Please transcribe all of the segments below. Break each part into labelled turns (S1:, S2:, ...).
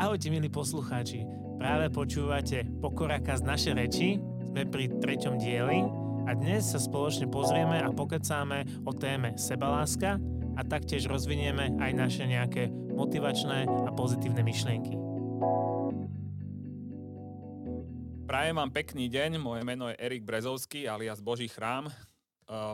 S1: Ahojte milí poslucháči, práve počúvate Pokoraka z naše reči, sme pri treťom dieli a dnes sa spoločne pozrieme a pokecáme o téme sebaláska a taktiež rozvinieme aj naše nejaké motivačné a pozitívne myšlienky.
S2: Prajem vám pekný deň, moje meno je Erik Brezovský alias Boží chrám.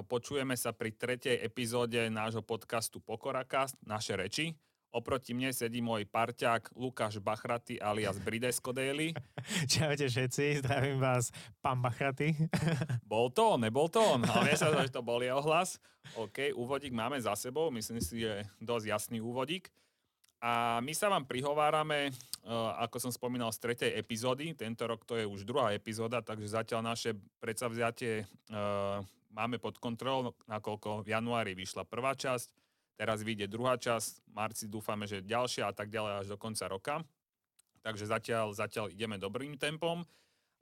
S2: Počujeme sa pri tretej epizóde nášho podcastu Pokorakast, naše reči. Oproti mne sedí môj parťák Lukáš Bachraty alias Bridesko Daily.
S1: Čaute všetci, zdravím vás, pán Bachraty.
S2: Bol to on, nebol to on, ale mne sa že to bol jeho hlas. OK, úvodík máme za sebou, myslím si, že dosť jasný úvodík. A my sa vám prihovárame, eh, ako som spomínal, z tretej epizódy. Tento rok to je už druhá epizóda, takže zatiaľ naše predsavzatie eh, máme pod kontrolou, nakoľko v januári vyšla prvá časť Teraz vyjde druhá časť, v marci dúfame, že ďalšia a tak ďalej až do konca roka. Takže zatiaľ, zatiaľ ideme dobrým tempom.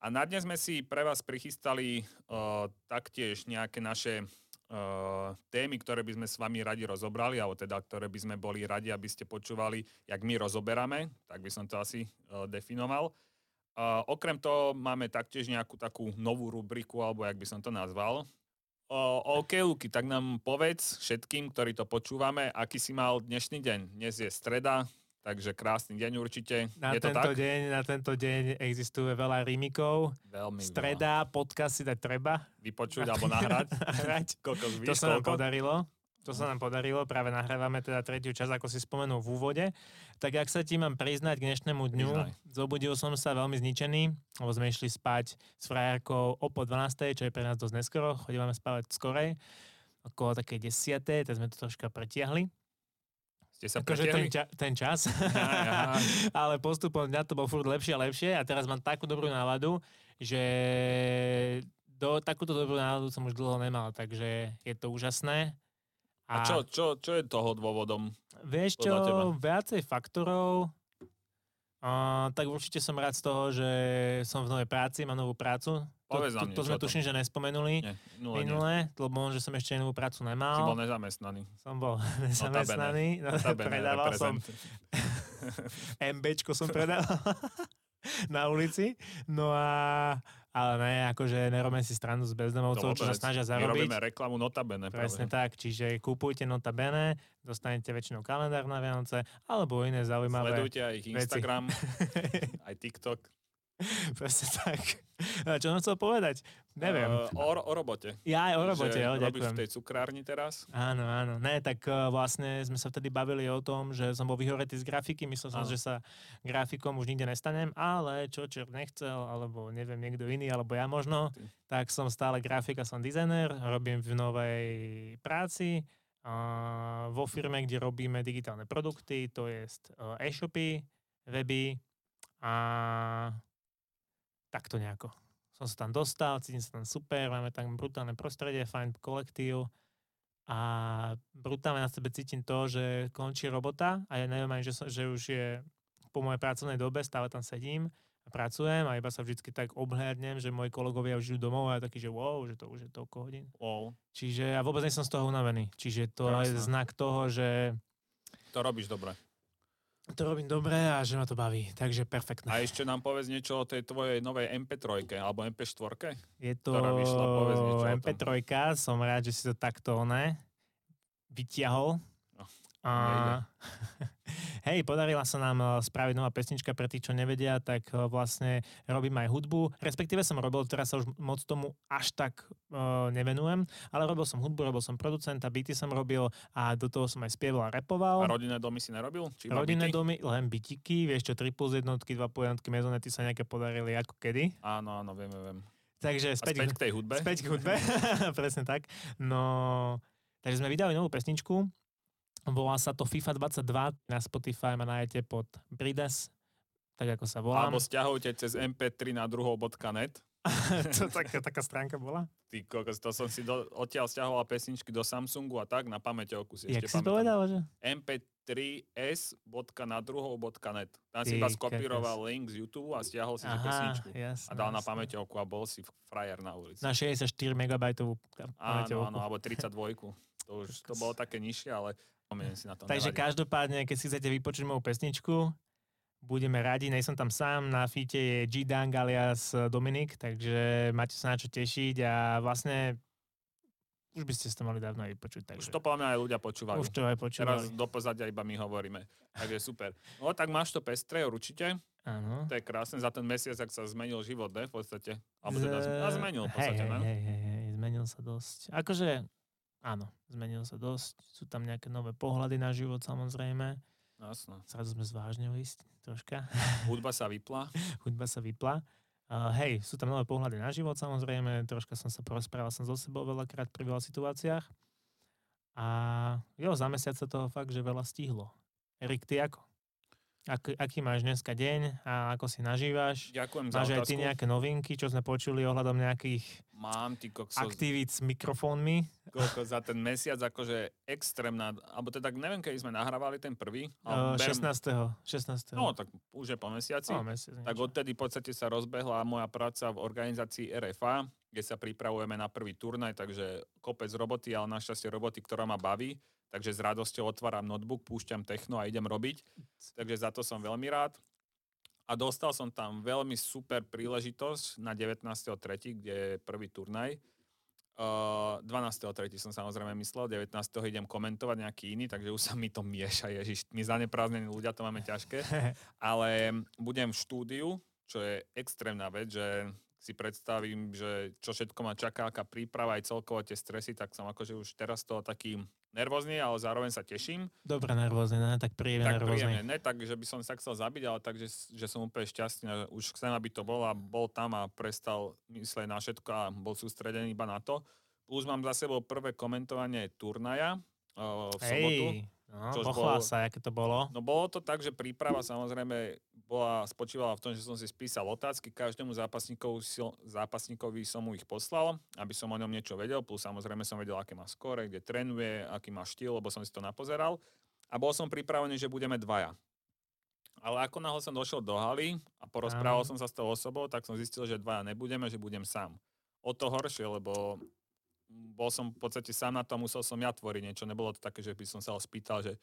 S2: A na dnes sme si pre vás prichystali uh, taktiež nejaké naše uh, témy, ktoré by sme s vami radi rozobrali, alebo teda ktoré by sme boli radi, aby ste počúvali, jak my rozoberáme, tak by som to asi uh, definoval. Uh, okrem toho máme taktiež nejakú takú novú rubriku, alebo jak by som to nazval, O, OK, Luky, tak nám povedz všetkým, ktorí to počúvame, aký si mal dnešný deň. Dnes je streda, takže krásny deň určite.
S1: Na,
S2: je
S1: tento, tak? Deň, na tento deň existuje veľa rímikov.
S2: Veľmi
S1: Streda, veľa. podcast si dať treba.
S2: Vypočuť alebo nahrať.
S1: nahrať.
S2: Kokos,
S1: víš, to sa nám podarilo. To sa nám podarilo, práve nahrávame teda tretiu časť, ako si spomenul v úvode. Tak ak sa ti mám priznať k dnešnému dňu, Priznaj. zobudil som sa veľmi zničený, lebo sme išli spať s frajerkou o po 12, čo je pre nás dosť neskoro, chodíme spávať skorej, okolo také 10, tak sme to troška pretiahli.
S2: Ste sa
S1: akože ten, ča- ten čas, ja, ja. ale postupom na to bol furt lepšie a lepšie a teraz mám takú dobrú náladu, že do, takúto dobrú náladu som už dlho nemal, takže je to úžasné
S2: a, a čo, čo, čo je toho dôvodom?
S1: Vieš čo, teba? viacej faktorov. Uh, tak určite som rád z toho, že som v novej práci, mám novú prácu.
S2: Povedz
S1: to, to, to sme tuším, že nespomenuli nie, nula, minule, nie. lebo že som ešte novú prácu nemal.
S2: Si bol nezamestnaný.
S1: Som bol nezamestnaný. No, predával som MBčko som predával na ulici. No a ale ne, akože nerobíme si stranu s bezdomovcov, čo sa snažia zarobiť. My
S2: robíme reklamu Notabene.
S1: Presne práve. tak, čiže kúpujte Notabene, dostanete väčšinou kalendár na Vianoce, alebo iné zaujímavé
S2: Sledujte aj ich Instagram, aj TikTok.
S1: Presne tak. Čo som chcel povedať? Neviem. Uh,
S2: o, o robote.
S1: Ja aj o robote, jo,
S2: ďakujem. v tej cukrárni teraz?
S1: Áno, áno. Ne, tak uh, vlastne sme sa vtedy bavili o tom, že som bol vyhoretý z grafiky, myslel som, že sa grafikom už nikde nestanem, ale čo čert nechcel, alebo neviem, niekto iný, alebo ja možno, Ty. tak som stále grafik a som dizajner, robím v novej práci, uh, vo firme, kde robíme digitálne produkty, to je uh, e-shopy, weby a takto nejako. Som sa tam dostal, cítim sa tam super, máme tam brutálne prostredie, fajn kolektív a brutálne na sebe cítim to, že končí robota a ja neviem ani, že, že už je po mojej pracovnej dobe, stále tam sedím a pracujem a iba sa vždy tak obhľadnem, že moji kolegovia už idú domov a ja taký, že wow, že to už je toľko hodín.
S2: Wow.
S1: Čiže ja vôbec nie som z toho unavený. Čiže to Krásne. je znak toho, že...
S2: To robíš dobre
S1: to robím dobre a že ma to baví, takže perfektné.
S2: A ešte nám povedz niečo o tej tvojej novej MP3 alebo MP4?
S1: Je to vyšla, MP3, som rád, že si to takto ne, vyťahol. A, Hej, podarila sa nám eh, spraviť nová pesnička pre tých, čo nevedia, tak eh, vlastne robím aj hudbu. Respektíve som robil, teraz sa už moc tomu až tak uh, nevenujem, ale robil som hudbu, robil som producenta, byty som robil a do toho som aj spieval a repoval.
S2: A rodinné domy si nerobil?
S1: Či rodinné byty? domy, len bytiky, vieš čo, 3 plus jednotky, 2 plus jednotky, mezonety sa nejaké podarili ako kedy.
S2: Áno, áno, vieme, viem.
S1: Takže
S2: späť, späť k tej hudbe.
S1: Späť k hudbe, presne tak. No, takže sme vydali novú pesničku, Volá sa to FIFA 22, na Spotify ma nájdete pod Brides, tak ako sa volá.
S2: Alebo stiahujte cez mp3 na druhou.net.
S1: to taká, taká stránka bola?
S2: Ty kokos, to som si do, odtiaľ stiahoval pesničky do Samsungu a tak, na pamäťovku si
S1: Jak
S2: ešte
S1: si povedal, že?
S2: mp3s.nadruhou.net Tam si iba skopíroval link z YouTube a stiahol si Aha, pesničku. Jasné, a dal jasné. na pamäťovku a bol si frajer na ulici.
S1: Na 64 MB
S2: Áno, áno, alebo 32. To už to bolo také nižšie, ale Spomeniem si na to.
S1: Takže nevadí. každopádne, keď si chcete vypočuť moju pesničku, budeme radi. Nej som tam sám, na fite je G-Dang alias Dominik, takže máte sa na čo tešiť a vlastne už by ste to mali dávno aj počuť. Takže...
S2: Už to podľa mňa aj ľudia počúvajú.
S1: Už to aj počúvali.
S2: Teraz do pozadia iba my hovoríme. Takže super. No tak máš to pestré, určite.
S1: Áno.
S2: To je krásne. Za ten mesiac, ak sa zmenil život, ne? V podstate. Alebo teda a zmenil v podstate,
S1: hej? Hej, hej, hej, zmenil sa dosť. Akože, áno, zmenil sa dosť. Sú tam nejaké nové pohľady na život, samozrejme.
S2: Jasno.
S1: Zrazu sme zvážnili troška.
S2: Hudba sa vypla.
S1: Hudba sa vypla. Uh, hej, sú tam nové pohľady na život samozrejme, troška som sa porozprával som so sebou veľakrát pri veľa situáciách. A jo, za mesiac sa toho fakt, že veľa stihlo. Erik, ty ako? Ak, aký máš dneska deň a ako si nažívaš?
S2: Ďakujem za
S1: Máš
S2: otázku.
S1: aj ty nejaké novinky, čo sme počuli ohľadom nejakých
S2: Mám, ty kokso,
S1: aktivít s mikrofónmi?
S2: koľko za ten mesiac akože extrémna, alebo teda neviem, keď sme nahrávali ten prvý.
S1: Uh,
S2: ale berem-
S1: 16. 16.
S2: No, tak už je po mesiaci.
S1: oh, mesiac,
S2: tak odtedy v podstate sa rozbehla moja práca v organizácii RFA, kde sa pripravujeme na prvý turnaj, takže kopec roboty, ale našťastie roboty, ktorá ma baví. Takže s radosťou otváram notebook, púšťam techno a idem robiť. Takže za to som veľmi rád. A dostal som tam veľmi super príležitosť na 19.3., kde je prvý turnaj. Uh, 12.3. som samozrejme myslel, 19. idem komentovať nejaký iný, takže už sa mi to mieša, ježiš, my zaneprázdnení ľudia to máme ťažké. Ale budem v štúdiu, čo je extrémna vec, že si predstavím, že čo všetko ma čaká, aká príprava aj celkovo tie stresy, tak som akože už teraz toho taký nervózny, ale zároveň sa teším.
S1: Dobre nervózny, ne? Tak príjemne
S2: Tak
S1: nervózny.
S2: príjemne, ne tak, že by som sa chcel zabiť, ale tak, že, že som úplne šťastný, že už chcem, aby to bol a bol tam a prestal mysleť na všetko a bol sústredený iba na to. Plus mám za sebou prvé komentovanie turnaja uh, v sobotu.
S1: Hej, no,
S2: čož
S1: pochvál
S2: bolo-
S1: sa, aké to bolo.
S2: No bolo to tak, že príprava samozrejme bola, spočívala v tom, že som si spísal otázky, každému zápasníkovi, zápasníkovi som mu ich poslal, aby som o ňom niečo vedel, plus samozrejme som vedel, aké má skóre, kde trénuje, aký má štýl, lebo som si to napozeral. A bol som pripravený, že budeme dvaja. Ale ako náhle som došiel do haly a porozprával
S1: Áno.
S2: som sa s tou osobou, tak som zistil, že dvaja nebudeme, že budem sám. O to horšie, lebo bol som v podstate sám na to, musel som ja tvoriť niečo. Nebolo to také, že by som sa ho spýtal, že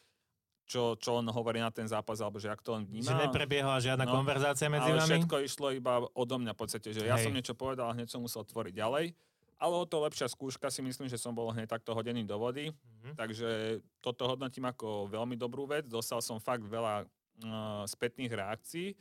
S2: čo, čo on hovorí na ten zápas, alebo že ak to on vníma.
S1: Že neprebiehala žiadna
S2: No,
S1: konverzácia medzi
S2: ale
S1: vami?
S2: všetko išlo iba odo mňa v podstate, že ja
S1: Hej.
S2: som niečo povedal a hneď som musel tvoriť ďalej. Ale o to lepšia skúška si myslím, že som bol hneď takto hodený do vody.
S1: Mhm.
S2: Takže toto hodnotím ako veľmi dobrú vec. Dostal som fakt veľa uh, spätných reakcií,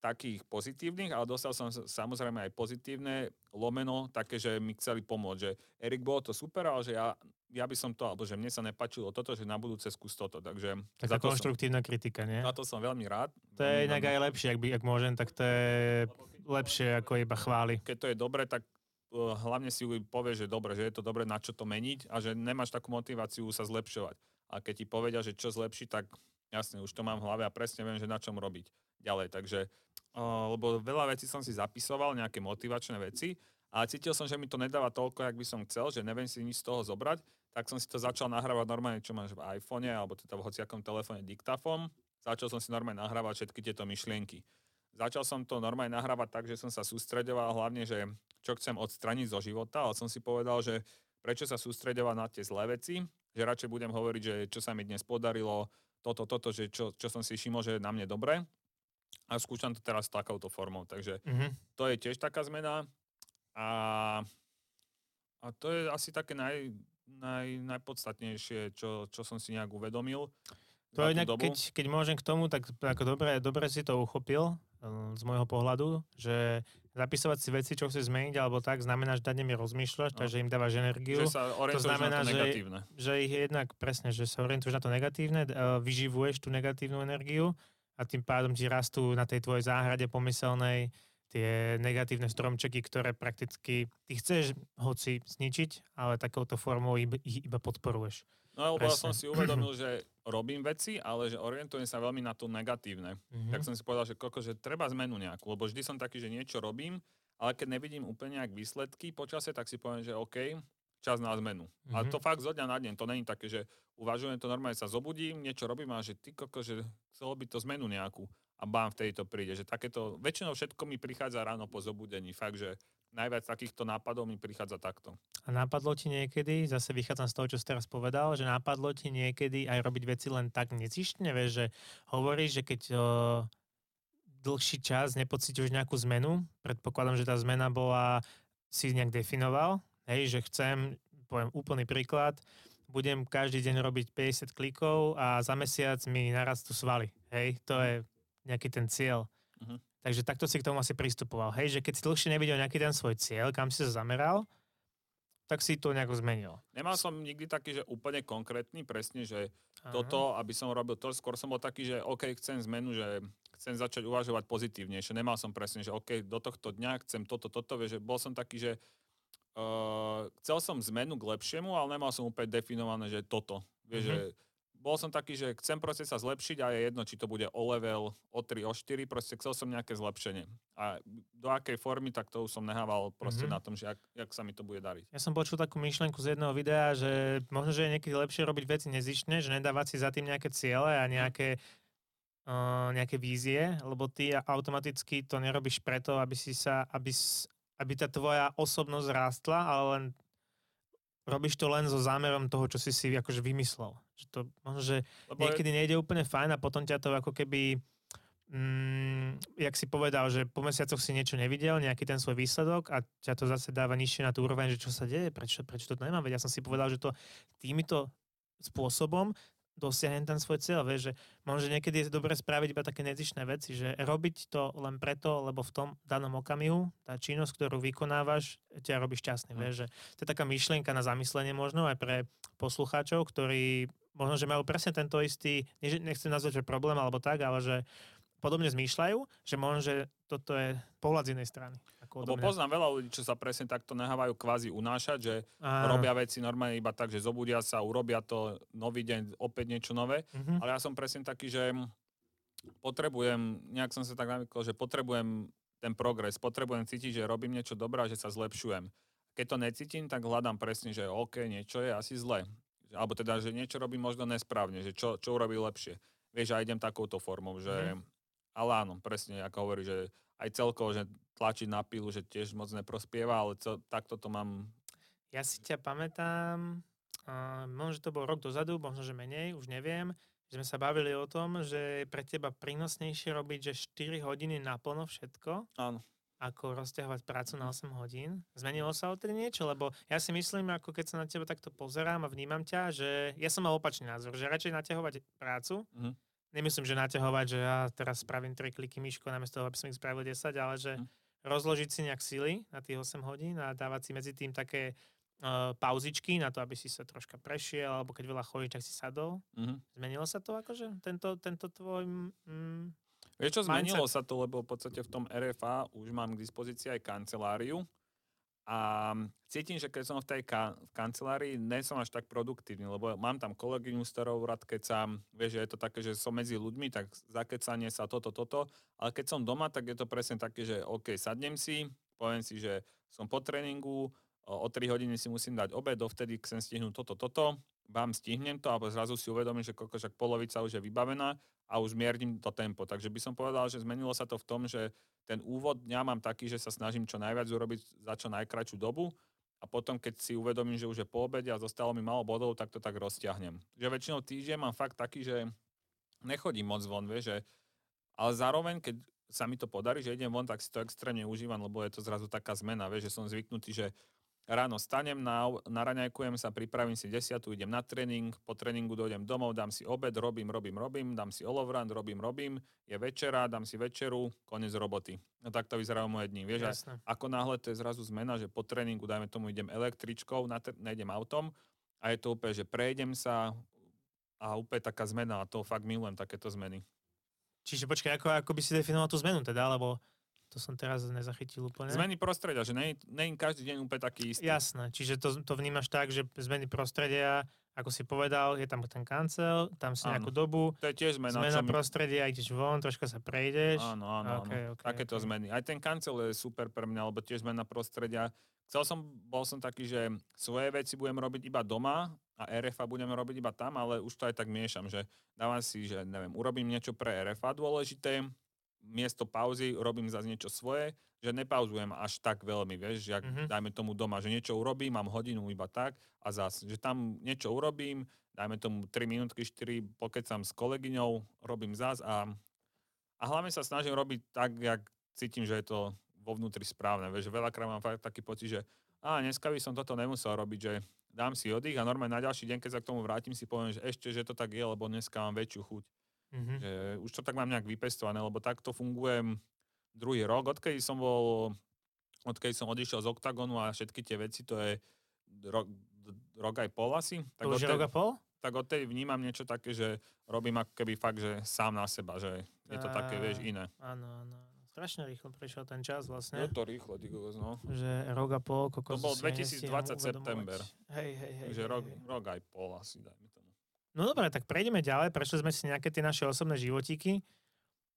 S2: takých pozitívnych, ale dostal som samozrejme aj pozitívne, lomeno, také, že mi chceli pomôcť, že Erik, bolo to super, ale že ja, ja by som to, alebo že mne sa nepačilo toto, že na budúce skús toto. Takže za
S1: Taká
S2: to, som,
S1: konštruktívna kritika, nie?
S2: za to som veľmi rád.
S1: To je inak aj lepšie, ak, by, ak môžem, tak to je lepšie ako iba chvály.
S2: keď to je dobre, tak uh, hlavne si povie, že dobre, že je to dobre, na čo to meniť a že nemáš takú motiváciu sa zlepšovať. A keď ti povedia, že čo zlepšiť, tak jasne, už to mám v hlave a presne viem, že na čom robiť ďalej. Takže, lebo veľa vecí som si zapisoval, nejaké motivačné veci, a cítil som, že mi to nedáva toľko, jak by som chcel, že neviem si nič z toho zobrať, tak som si to začal nahrávať normálne, čo máš v iPhone, alebo teda v hociakom telefóne diktafón. Začal som si normálne nahrávať všetky tieto myšlienky. Začal som to normálne nahrávať tak, že som sa sústredoval hlavne, že čo chcem odstraniť zo života, ale som si povedal, že prečo sa sústredovať na tie zlé veci, že radšej budem hovoriť, že čo sa mi dnes podarilo, toto, toto, že čo, čo som si všimol, že je na mne dobre. A skúšam to teraz takouto formou. Takže
S1: Mhm.
S2: to je tiež taká zmena. A, a to je asi také naj, naj, najpodstatnejšie, čo, čo som si nejak uvedomil.
S1: To je nejak,
S2: dobu.
S1: keď, keď môžem k tomu, tak ako dobre, dobre si to uchopil z môjho pohľadu, že zapisovať si veci, čo chceš zmeniť alebo tak, znamená, že nad nimi rozmýšľaš,
S2: No.
S1: takže im dávaš energiu.
S2: Že sa orientuješ
S1: znamená,
S2: na to
S1: že-
S2: negatívne.
S1: že ich je jednak presne, že sa orientuješ na to negatívne, eh, vyživuješ tú negatívnu energiu a tým pádom ti rastú na tej tvojej záhrade pomyselnej tie negatívne stromčeky, ktoré prakticky ty chceš hoci zničiť, ale takouto formou ich, ich iba podporuješ.
S2: No lebo ja som si uvedomil, že robím veci, ale že orientujem sa veľmi na to negatívne.
S1: Mhm.
S2: Tak som si povedal, že koko, že treba zmenu nejakú, lebo vždy som taký, že niečo robím, ale keď nevidím úplne nejak výsledky počasie, tak si poviem, že OK, čas na zmenu. Mm-hmm. A
S1: Mhm.
S2: to fakt zo dňa na deň, to není také, že uvažujem to normálne, sa zobudím, niečo robím a že ty koko, že chcelo by to zmenu nejakú a bám, vtedy to príde. Že takéto, väčšinou všetko mi prichádza ráno po zobudení, fakt, že najviac takýchto nápadov mi prichádza takto.
S1: A napadlo ti niekedy, zase vychádzam z toho, čo si teraz povedal, že napadlo ti niekedy aj robiť veci len tak necištne, vieš, že hovoríš, že keď o, dlhší čas nepocítiš nejakú zmenu. Predpokladám, že tá zmena bola, si nejak definoval, hej, že chcem, poviem úplný príklad, budem každý deň robiť 50 klikov a za mesiac mi narastú svaly. Hej, to je nejaký ten cieľ. Uh-huh. Takže takto si k tomu asi pristupoval. Hej, že keď si dlhšie nevidel nejaký ten svoj cieľ, kam si sa zameral, tak si to nejako zmenil.
S2: Nemal som nikdy taký, že úplne konkrétny, presne, že Aha. toto, aby som robil to, skôr som bol taký, že OK, chcem zmenu, že chcem začať uvažovať pozitívnejšie. Nemal som presne, že OK, do tohto dňa chcem toto, toto, vieš, že bol som taký, že uh, chcel som zmenu k lepšiemu, ale nemal som úplne definované, že toto. Vieš, mm-hmm. že bol som taký, že chcem proste sa zlepšiť a je jedno, či to bude o level, o 3, o 4, proste chcel som nejaké zlepšenie. A do akej formy, tak to už som nehával proste mm-hmm. na tom, že jak, jak sa mi to bude dariť.
S1: Ja som počul takú myšlenku z jedného videa, že možno, že je niekedy lepšie robiť veci nezištne, že nedávať si za tým nejaké ciele a nejaké, uh, nejaké vízie, lebo ty automaticky to nerobíš preto, aby si sa, aby, aby tá tvoja osobnosť rástla, ale len robíš to len so zámerom toho, čo si si akože vymyslel. Že to možno, že Lebo niekedy je... nejde úplne fajn a potom ťa to ako keby mm, jak si povedal, že po mesiacoch si niečo nevidel, nejaký ten svoj výsledok a ťa to zase dáva nižšie na tú úroveň, že čo sa deje, prečo, prečo to nemám, veď ja som si povedal, že to týmito spôsobom dosiahnem ten svoj cieľ. Vieš, že možno niekedy je dobre spraviť iba také nezišné veci, že robiť to len preto, lebo v tom danom okamihu tá činnosť, ktorú vykonávaš, ťa robí šťastný. Mm. Vieš, že to je taká myšlienka na zamyslenie možno aj pre poslucháčov, ktorí možno, že majú presne tento istý, nechcem nazvať, že problém alebo tak, ale že podobne zmýšľajú, že možno, že toto je pohľad z inej strany.
S2: Ako Lebo poznám veľa ľudí, čo sa presne takto nehávajú kvázi unášať, že Aha. robia veci normálne iba tak, že zobudia sa, urobia to nový deň, opäť niečo nové. Uh-huh. Ale ja som presne taký, že potrebujem, nejak som sa tak navykol, že potrebujem ten progres, potrebujem cítiť, že robím niečo dobré a že sa zlepšujem. Keď to necítim, tak hľadám presne, že OK, niečo je asi zle. Alebo teda, že niečo robím možno nesprávne, že čo, čo urobí lepšie. Vieš, a idem takouto formou, že mm. Ale áno, presne, ako hovorí, že aj celkovo, že tlačiť na pilu, že tiež moc neprospieva, ale co, takto to mám.
S1: Ja si ťa pamätám, uh, možno, že to bol rok dozadu, možno, že menej, už neviem, že sme sa bavili o tom, že je pre teba prínosnejšie robiť, že 4 hodiny naplno všetko.
S2: Áno
S1: ako rozťahovať prácu na 8 hodín. Zmenilo sa o niečo? Lebo ja si myslím, ako keď sa na teba takto pozerám a vnímam ťa, že ja som mal opačný názor, že radšej naťahovať prácu, mm-hmm nemyslím, že naťahovať, že ja teraz spravím 3 kliky myško namiesto toho, aby som ich spravil 10, ale že hm. rozložiť si nejak sily na tých 8 hodín a dávať si medzi tým také uh, pauzičky na to, aby si sa troška prešiel, alebo keď veľa chodíš, tak si sadol. Mm-hmm. Zmenilo sa to akože? Tento, tento tvoj... Mm,
S2: Vieš čo, zmenilo sa to, lebo v podstate v tom RFA už mám k dispozícii aj kanceláriu, a cítim, že keď som v tej ka- v kancelárii, nie som až tak produktívny, lebo mám tam kolegyňu, s ktorou rád kecam, vieš, že je to také, že som medzi ľuďmi, tak zakecanie sa toto, toto, ale keď som doma, tak je to presne také, že OK, sadnem si, poviem si, že som po tréningu, o 3 hodiny si musím dať obed, dovtedy chcem stihnúť toto, toto, vám stihnem to, alebo zrazu si uvedomím, že však polovica už je vybavená a už miernim to tempo. Takže by som povedal, že zmenilo sa to v tom, že ten úvod dňa mám taký, že sa snažím čo najviac urobiť za čo najkračšiu dobu a potom, keď si uvedomím, že už je po obede a zostalo mi malo bodov, tak to tak rozťahnem. Že väčšinou týždeň mám fakt taký, že nechodím moc von, vieš, že, ale zároveň, keď sa mi to podarí, že idem von, tak si to extrémne užívam, lebo je to zrazu taká zmena, vieš, že som zvyknutý, že ráno stanem, na, naraňajkujem sa, pripravím si desiatu, idem na tréning, po tréningu dojdem domov, dám si obed, robím, robím, robím, dám si olovrand, robím, robím, je večera, dám si večeru, koniec roboty. No tak to vyzerajú moje dni. Vieš, Jasne. ako náhle to je zrazu zmena, že po tréningu, dajme tomu, idem električkou, nejdem autom a je to úplne, že prejdem sa a úplne taká zmena a to fakt milujem, takéto zmeny.
S1: Čiže počkaj, ako, ako by si definoval tú zmenu teda, lebo to som teraz nezachytil úplne.
S2: Zmeny prostredia, že nie, nie každý deň úplne taký istý.
S1: Jasné, čiže to, to vnímaš tak, že zmeny prostredia, ako si povedal, je tam ten kancel, tam si áno. nejakú dobu.
S2: To je tiež zmena.
S1: Zmena prostredia, ideš von, troška sa prejdeš.
S2: Áno, áno, okay, áno. Okay, Takéto okay. zmeny. Aj ten kancel je super pre mňa, lebo tiež zmena prostredia. Chcel som, bol som taký, že svoje veci budem robiť iba doma a RFA budeme robiť iba tam, ale už to aj tak miešam, že dávam si, že neviem, urobím niečo pre RFA dôležité, miesto pauzy robím zase niečo svoje, že nepauzujem až tak veľmi, vieš, že mm-hmm. dajme tomu doma, že niečo urobím, mám hodinu iba tak a zase, že tam niečo urobím, dajme tomu 3 minútky, 4, pokecam s kolegyňou, robím zás a, A hlavne sa snažím robiť tak, jak cítim, že je to vo vnútri správne. Vieš, veľakrát mám fakt taký pocit, že a dneska by som toto nemusel robiť, že dám si oddych a normálne na ďalší deň, keď sa k tomu vrátim, si poviem, že ešte, že to tak je, lebo dneska mám väčšiu chuť. Mm-hmm. Že už to tak mám nejak vypestované, lebo takto fungujem druhý rok, odkedy som bol, odkedy som odišiel z OKTAGONu a všetky tie veci, to je rok, rok aj pol asi.
S1: Tak to už je rok a pol?
S2: Tak odtedy vnímam niečo také, že robím ako keby fakt, že sám na seba, že je to také, vieš, iné.
S1: Áno, áno. Strašne rýchlo prešiel ten čas vlastne.
S2: Je to rýchlo, ty no.
S1: Že rok a pol, kokos
S2: To bol 2020 september.
S1: Hej, hej, hej.
S2: Takže rok, rok aj pol asi, dajme.
S1: No dobre, tak prejdeme ďalej. Prešli sme si nejaké tie naše osobné životíky.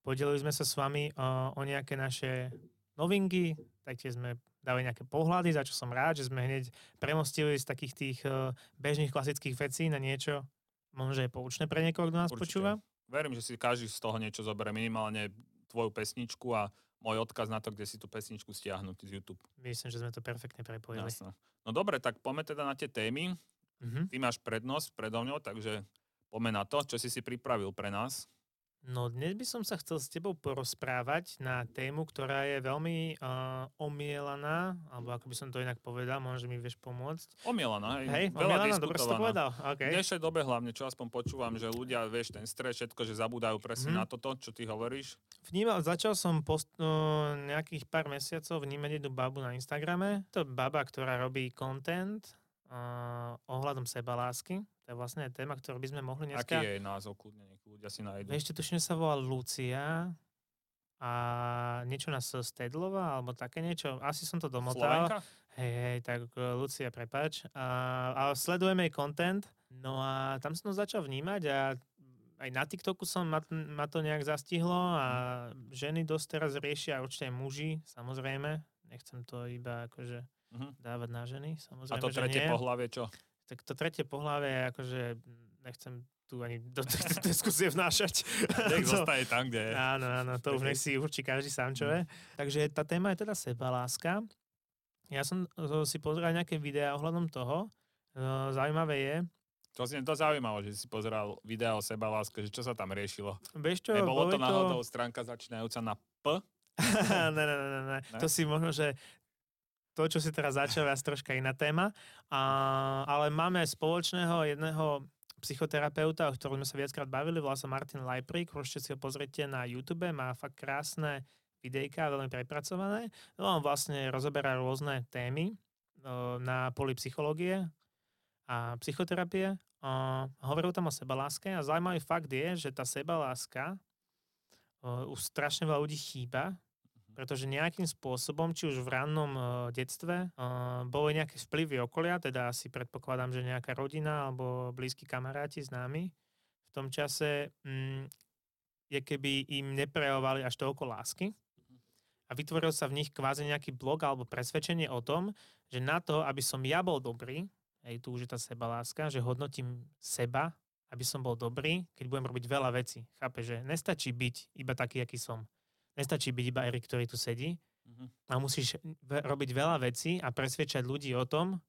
S1: Podelili sme sa s vami o, o nejaké naše novinky, taktiež sme dali nejaké pohľady, za čo som rád, že sme hneď premostili z takých tých uh, bežných klasických vecí na niečo, možno, že je poučné pre niekoho, kto nás Určite. počúva.
S2: Verím, že si každý z toho niečo zoberie, minimálne tvoju pesničku a môj odkaz na to, kde si tú pesničku stiahnuť z YouTube.
S1: Myslím, že sme to perfektne prepojili. Jasne.
S2: No dobre, tak poďme teda na tie témy. Mm-hmm. Ty máš prednosť predo mňou, takže poďme na to, čo si si pripravil pre nás.
S1: No dnes by som sa chcel s tebou porozprávať na tému, ktorá je veľmi uh, omielaná, alebo ako by som to inak povedal, možno mi vieš pomôcť.
S2: Omielaná,
S1: hej. hej Veľa omielaná, dobre si to povedal. Okay.
S2: V dnešnej dobe hlavne, čo aspoň počúvam, že ľudia, vieš, ten stres, všetko, že zabúdajú presne hmm. na toto, čo ty hovoríš.
S1: Vnímal, začal som post, uh, nejakých pár mesiacov vnímať jednu babu na Instagrame. To je baba, ktorá robí content uh, ohľadom sebalásky. To je vlastne téma, ktorú by sme mohli dneska...
S2: Aký je názov, kľudne, nech ľudia si nájdu.
S1: Ešte tuším sa volá Lucia a niečo na Stedlova, alebo také niečo. Asi som to domotal. Slovenka? Hej, hej, tak e, Lucia, prepač. A, a sledujeme jej content, no a tam som to začal vnímať a aj na TikToku som ma, ma to nejak zastihlo a ženy dosť teraz riešia, určite muži, samozrejme. Nechcem to iba akože uh-huh. dávať na ženy, samozrejme,
S2: A to tretie pohlavie čo?
S1: tak to tretie pohľavie je akože, nechcem tu ani do tejto diskusie vnášať.
S2: Nech zostaje tam, kde je.
S1: Áno, áno, to už nech si určí každý sám, čo je. Takže tá téma je teda sebaláska. Ja som si pozeral nejaké videá ohľadom toho. Zaujímavé je,
S2: to si to zaujímavé, že si pozeral video o sebaláske, že čo sa tam riešilo.
S1: Vieš čo,
S2: Nebolo to náhodou to... stránka začínajúca na P?
S1: ne, ne, ne, ne, ne. To si možno, že to, čo si teraz začal, je troška iná téma. A, ale máme spoločného jedného psychoterapeuta, o ktorom sme sa viackrát bavili, volá sa Martin Lajprik, môžete si ho pozrieť na YouTube, má fakt krásne videjka, veľmi prepracované. No on vlastne rozoberá rôzne témy na poli psychológie a psychoterapie. Hovoril tam o sebaláske a zaujímavý fakt je, že tá sebaláska už strašne veľa ľudí chýba pretože nejakým spôsobom, či už v rannom uh, detstve, uh, boli nejaké vplyvy okolia, teda asi predpokladám, že nejaká rodina alebo blízki kamaráti známi v tom čase um, je keby im neprejavovali až toľko lásky a vytvoril sa v nich kvázi nejaký blok alebo presvedčenie o tom, že na to, aby som ja bol dobrý, aj tu už je tá sebaláska, že hodnotím seba, aby som bol dobrý, keď budem robiť veľa vecí. Chápe, že nestačí byť iba taký, aký som Nestačí byť iba Erik, ktorý tu sedí. Uh-huh. A musíš robiť veľa vecí a presvedčať ľudí o tom,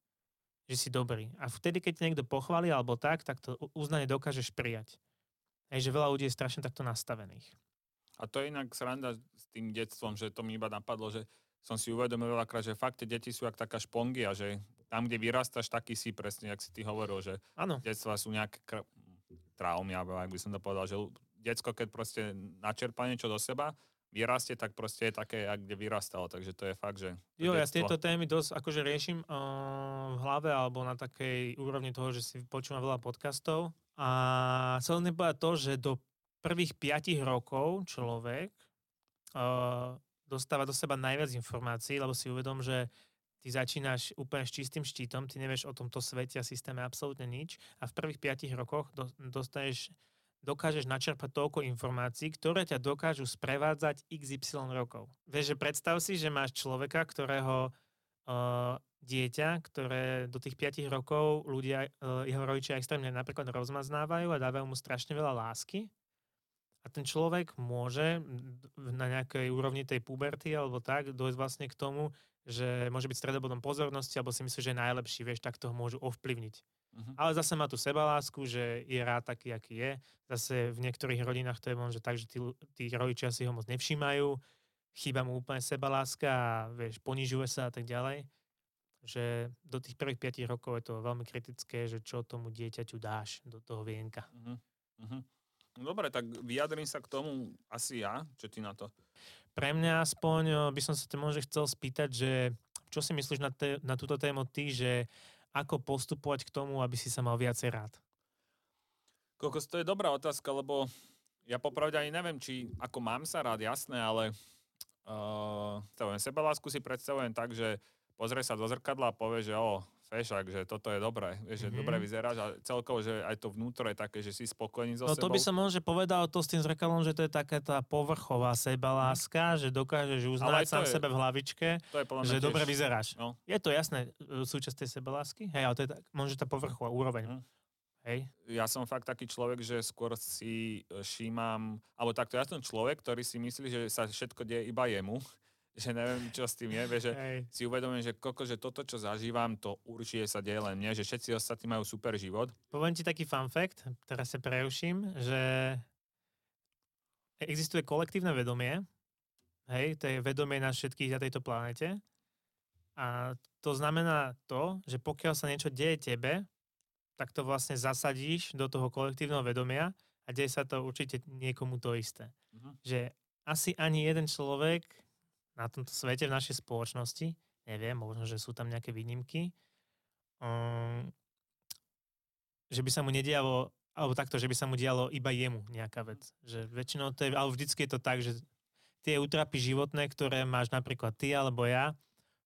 S1: že si dobrý. A vtedy, keď niekto pochváli alebo tak, tak to uznanie dokážeš prijať. Hej, že veľa ľudí je strašne takto nastavených.
S2: A to je inak sranda s tým detstvom, že to mi iba napadlo, že som si uvedomil veľakrát, že fakt tie deti sú jak taká špongia, že tam, kde vyrastáš, taký si presne, jak si ty hovoril, že ano. detstva sú nejaké kr- traumy, alebo ak by som to povedal, že detsko, keď proste načerpa niečo do seba, vyrastie, tak proste je také, ak kde vyrastalo. Takže to je fakt, že...
S1: Jo, ja tieto témy dosť akože riešim uh, v hlave alebo na takej úrovni toho, že si počúvam veľa podcastov. A chcel povedať to, že do prvých 5 rokov človek uh, dostáva do seba najviac informácií, lebo si uvedom, že ty začínaš úplne s čistým štítom, ty nevieš o tomto svete a systéme absolútne nič a v prvých 5 rokoch do, dostaneš dokážeš načerpať toľko informácií, ktoré ťa dokážu sprevádzať XY rokov. Vieš, že predstav si, že máš človeka, ktorého uh, dieťa, ktoré do tých 5 rokov ľudia, uh, jeho rodičia extrémne napríklad rozmaznávajú a dávajú mu strašne veľa lásky. A ten človek môže na nejakej úrovni tej puberty alebo tak dojsť vlastne k tomu, že môže byť stredobodom pozornosti, alebo si myslí, že je najlepší, vieš, tak toho môžu ovplyvniť. Uh-huh. Ale zase má tú sebalásku, že je rád taký, aký je. Zase v niektorých rodinách to je možno tak, že tí, tí rodičia si ho moc nevšímajú, chýba mu úplne sebaláska a vieš, ponižuje sa a tak ďalej. Že do tých prvých 5 rokov je to veľmi kritické, že čo tomu dieťaťu dáš do toho vienka. Uh-huh.
S2: Uh-huh. Dobre, tak vyjadrím sa k tomu asi ja. Čo ty na to?
S1: Pre mňa aspoň by som sa te možno chcel spýtať, že čo si myslíš na, te, na túto tému ty, že ako postupovať k tomu, aby si sa mal viacej rád?
S2: Kokos, to je dobrá otázka, lebo ja popravde ani neviem, či ako mám sa rád, jasné, ale uh, sebalásku si predstavujem tak, že pozrie sa do zrkadla a povie, že o, fešak, že toto je dobré, vieš, že mm-hmm. dobre vyzeráš a celkovo, že aj to vnútro je také, že si spokojný so
S1: no, sebou. to by som možno povedal to s tým zrkadlom, že to je taká tá povrchová sebaláska, mm. že dokážeš uznať sám je, sebe v hlavičke, to je že tiež, dobre vyzeráš. No. Je to jasné, e, súčasť tej sebalásky, hej, ale to je tak, možno tá povrchová úroveň. Mm. Hej.
S2: Ja som fakt taký človek, že skôr si e, všímam, alebo takto, ja som človek, ktorý si myslí, že sa všetko deje iba jemu že neviem, čo s tým je, že hey. si uvedomím, že koko, že toto, čo zažívam, to určite sa deje len mne, že všetci ostatní majú super život.
S1: Poviem ti taký fun fact, teraz sa preuším, že existuje kolektívne vedomie, hej, to je vedomie na všetkých na tejto planete a to znamená to, že pokiaľ sa niečo deje tebe, tak to vlastne zasadíš do toho kolektívneho vedomia a deje sa to určite niekomu to isté. Uh-huh. Že asi ani jeden človek na tomto svete, v našej spoločnosti, neviem, možno, že sú tam nejaké výnimky, um, že by sa mu nedialo, alebo takto, že by sa mu dialo iba jemu nejaká vec. Že väčšinou to je, ale vždycky je to tak, že tie útrapy životné, ktoré máš napríklad ty alebo ja,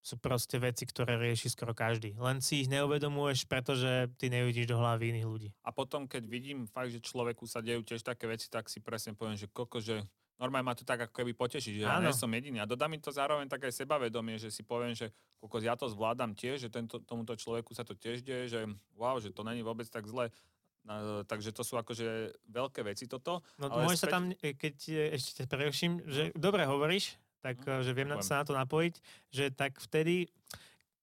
S1: sú proste veci, ktoré rieši skoro každý. Len si ich neuvedomuješ, pretože ty nevidíš do hlavy iných ľudí.
S2: A potom, keď vidím fakt, že človeku sa dejú tiež také veci, tak si presne poviem, že koko, že normálne ma to tak ako keby poteší, že Áno. ja nie som jediný. A dodá mi to zároveň také sebavedomie, že si poviem, že kokos, ja to zvládam tiež, že tento, tomuto človeku sa to tiež deje, že wow, že to není vôbec tak zle. No, takže to sú akože veľké veci toto.
S1: No ale môže späť... sa tam, e, keď ešte preruším, že dobre hovoríš, tak hmm, že viem sa na to napojiť, že tak vtedy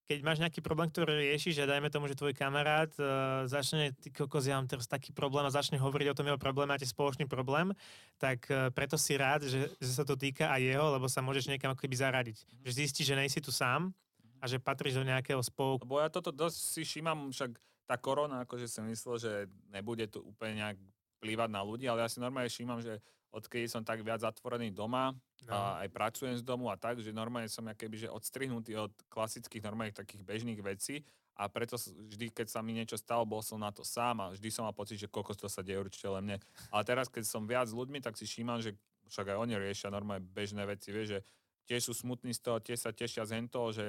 S1: keď máš nejaký problém, ktorý riešiš, že dajme tomu, že tvoj kamarát uh, začne, ty kokos, ja mám teraz taký problém a začne hovoriť o tom jeho probléme, máte spoločný problém, tak uh, preto si rád, že, že sa to týka aj jeho, lebo sa môžeš niekam ako keby zaradiť. Mm-hmm. Že zistíš, že nejsi tu sám a že patríš do nejakého spolku.
S2: Lebo ja toto dosť si všímam, však tá korona, akože som myslel, že nebude tu úplne nejak plývať na ľudí, ale ja si normálne všímam, že odkedy som tak viac zatvorený doma no. a aj pracujem z domu a tak, že normálne som keby, že odstrihnutý od klasických normálnych takých bežných vecí a preto vždy, keď sa mi niečo stalo, bol som na to sám a vždy som mal pocit, že koľko to sa deje určite len mne. Ale teraz, keď som viac s ľuďmi, tak si všímam, že však aj oni riešia normálne bežné veci, vieš, že tiež sú smutní z toho, tiež sa tešia z toho, že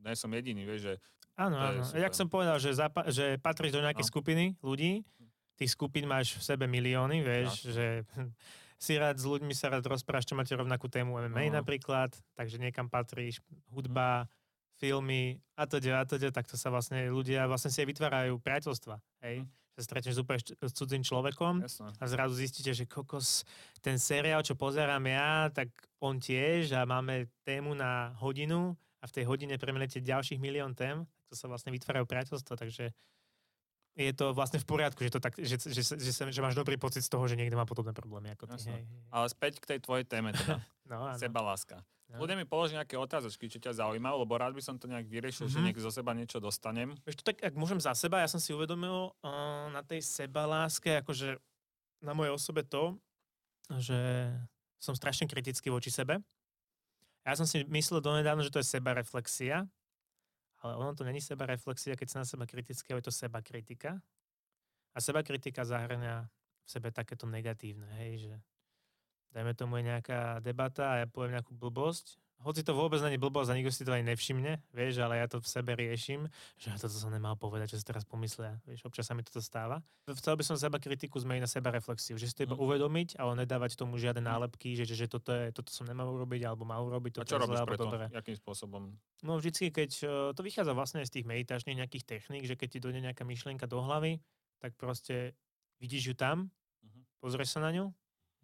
S2: nie som jediný, vieš, že...
S1: Áno, áno. Jak som povedal, že, zapa- že patríš do nejakej no. skupiny ľudí, tých skupín máš v sebe milióny, vieš, no. že si rád s ľuďmi sa rád rozprávaš, čo máte rovnakú tému MMA no. napríklad, takže niekam patríš, hudba, filmy a to a to tak to sa vlastne ľudia vlastne si aj vytvárajú priateľstva, hej. Mm. Že stretneš úplne s cudzým človekom Jasne. a zrazu zistíte, že kokos, ten seriál, čo pozerám ja, tak on tiež a máme tému na hodinu a v tej hodine premenete ďalších milión tém, to sa vlastne vytvárajú priateľstva, takže je to vlastne v poriadku, že, to tak, že, že, že, že, že máš dobrý pocit z toho, že niekto má podobné problémy ako ty. Hej, hej.
S2: Ale späť k tej tvojej téme teda. no, Seba láska. No. Ľudia mi položiť nejaké otázočky, čo ťa zaujímalo, lebo rád by som to nejak vyriešil, mm-hmm. že mhm. niek zo seba niečo dostanem.
S1: Ešte tak, ak môžem za seba, ja som si uvedomil uh, na tej sebaláske, akože na mojej osobe to, že som strašne kritický voči sebe. Ja som si myslel donedávno, že to je seba reflexia, ale ono to není seba reflexia, keď sa na seba kritické, ale je to seba kritika. A seba kritika zahrňa v sebe takéto negatívne, hej, že dajme tomu je nejaká debata a ja poviem nejakú blbosť hoci to vôbec není blbosť a nikto si to ani nevšimne, vieš, ale ja to v sebe riešim, že toto som nemal povedať, čo si teraz pomyslia, vieš, občas sa mi toto stáva. Chcel by som seba kritiku zmeniť na seba reflexiu, že si to iba mm. uvedomiť, ale nedávať tomu žiadne mm. nálepky, že, že, že toto, je, toto som nemal urobiť, alebo mal urobiť.
S2: Toto a čo robíš zle, preto? Dobre. Jakým spôsobom?
S1: No vždycky, keď e, to vychádza vlastne z tých meditačných nejakých techník, že keď ti dojde nejaká myšlienka do hlavy, tak proste vidíš ju tam, mm-hmm. pozrieš sa na ňu,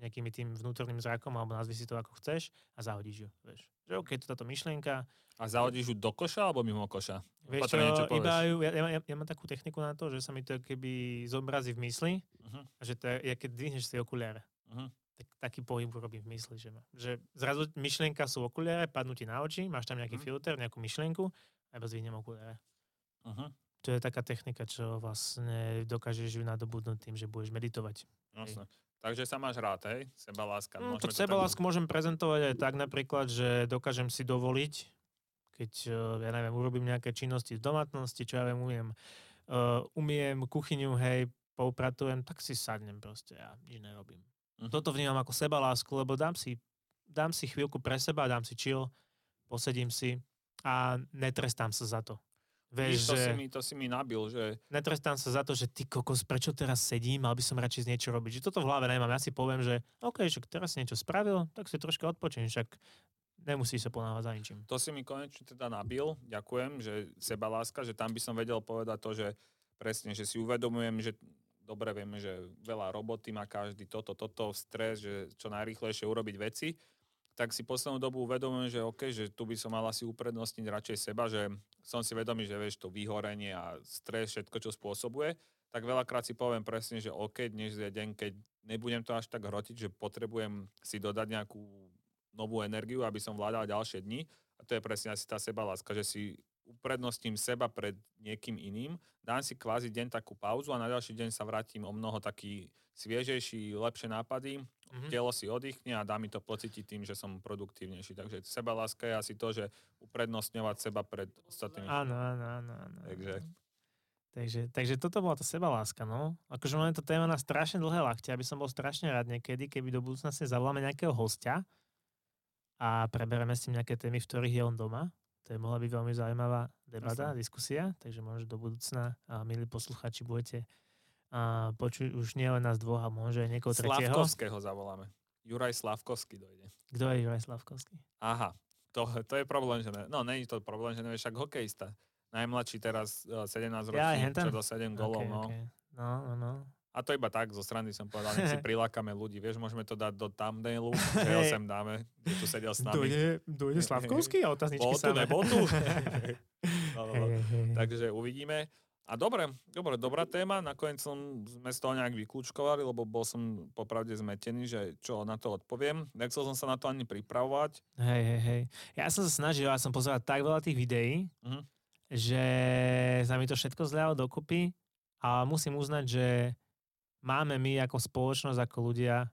S1: nejakými tým vnútorným zrakom, alebo nazvi si to ako chceš a zahodíš ju. Vieš. Že OK, to táto myšlienka.
S2: A zahodíš ju do koša alebo mimo koša?
S1: Vieš čo, iba ju, ja, ja, ja, mám takú techniku na to, že sa mi to keby zobrazí v mysli, uh-huh. a že to je, ja keď dvihneš si okuliare. Uh-huh. Tak, taký pohyb urobím v mysli, že, ma, že zrazu myšlienka sú okuliare, padnú ti na oči, máš tam nejaký uh-huh. filter, nejakú myšlienku a iba zvihnem okuliare. Uh-huh. To je taká technika, čo vlastne dokážeš ju nadobudnúť tým, že budeš meditovať.
S2: Jasne. Takže sa máš rád, hej? Seba láska.
S1: No, tak seba lásku tak... môžem prezentovať aj tak napríklad, že dokážem si dovoliť, keď, eh, ja neviem, urobím nejaké činnosti v domácnosti, čo ja viem, umiem, uh, umiem kuchyňu, hej, poupratujem, tak si sadnem proste, ja nič nerobím. Uh-huh. Toto vnímam ako seba lásku, lebo dám si, dám si chvíľku pre seba, dám si chill, posedím si a netrestám sa za to.
S2: Vieš, to, že... si mi, to si mi nabil, že...
S1: Netrestám sa za to, že ty kokos, prečo teraz sedím, mal by som radšej z niečo robiť. Že toto v hlave nemám. Ja si poviem, že OK, že teraz si niečo spravil, tak si troška odpočím, však nemusíš sa ponávať za ničím.
S2: To si mi konečne teda nabil, ďakujem, že seba láska, že tam by som vedel povedať to, že presne, že si uvedomujem, že dobre vieme, že veľa roboty má každý toto, toto, stres, že čo najrýchlejšie urobiť veci tak si poslednú dobu uvedomujem, že OK, že tu by som mal asi uprednostniť radšej seba, že som si vedomý, že vieš, to vyhorenie a stres, všetko, čo spôsobuje, tak veľakrát si poviem presne, že OK, dnes je deň, keď nebudem to až tak hrotiť, že potrebujem si dodať nejakú novú energiu, aby som vládal ďalšie dni. A to je presne asi tá sebaláska, že si uprednostním seba pred niekým iným, dám si kvázi deň takú pauzu a na ďalší deň sa vrátim o mnoho taký sviežejší, lepšie nápady, mm-hmm. telo si oddychne a dá mi to pocítiť tým, že som produktívnejší. Takže seba láska je asi to, že uprednostňovať seba pred ostatnými.
S1: Áno, áno, áno. áno.
S2: Takže...
S1: Takže, takže toto bola tá sebaláska, no. Akože máme to téma na strašne dlhé lakte, aby som bol strašne rád niekedy, keby do budúcnosti zavoláme nejakého hostia a prebereme s tým nejaké témy, v ktorých je on doma. To je mohla byť veľmi zaujímavá debata, Jasne. diskusia, takže možno do budúcna, a milí posluchači, budete a počuť už nie len nás dvoch, a môže aj niekoho tretieho.
S2: Slavkovského zavoláme. Juraj Slavkovský dojde.
S1: Kto je Juraj Slavkovský?
S2: Aha, to, to je problém, že ne, no není to problém, že nevieš, však hokejista. Najmladší teraz 17 uh, ročný, ja, čo do 7 golov, okay, no. Okay.
S1: No, no, no.
S2: A to iba tak, zo strany som povedal, nech si prilákame ľudí. Vieš, môžeme to dať do thumbnailu, že ho sem dáme, kde tu sedel s nami.
S1: Dojde, dojde Slavkovský a otázničky
S2: Bol tu, nebol tu. no, no, no. Takže uvidíme. A dobre, dobre, dobrá téma. Nakoniec som, sme z toho nejak vyklúčkovali, lebo bol som popravde zmetený, že čo na to odpoviem. Nechcel som sa na to ani pripravovať.
S1: Hej, hej, hej. Ja som sa snažil, ja som pozeral tak veľa tých videí, uh-huh. že sa mi to všetko zľalo dokopy a musím uznať, že máme my ako spoločnosť, ako ľudia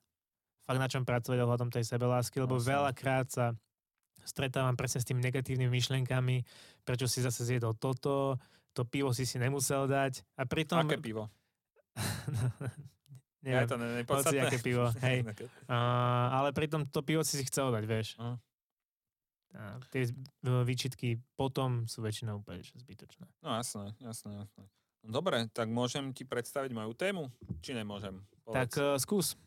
S1: fakt na čom pracovať ohľadom tej sebelásky, lebo Vlastne. veľakrát sa stretávam presne s tými negatívnymi myšlenkami, prečo si zase zjedol toto, to pivo si si nemusel dať. A pritom...
S2: Aké pivo?
S1: Neviem, ja to ne, hoci aké pivo, hej. uh, ale pritom to pivo si si chcel dať, vieš. Uh. A tie výčitky potom sú väčšinou úplne zbytočné.
S2: No jasné, jasné, jasné. Dobre, tak môžem ti predstaviť moju tému? Či nemôžem?
S1: Povedz. Tak uh, skús.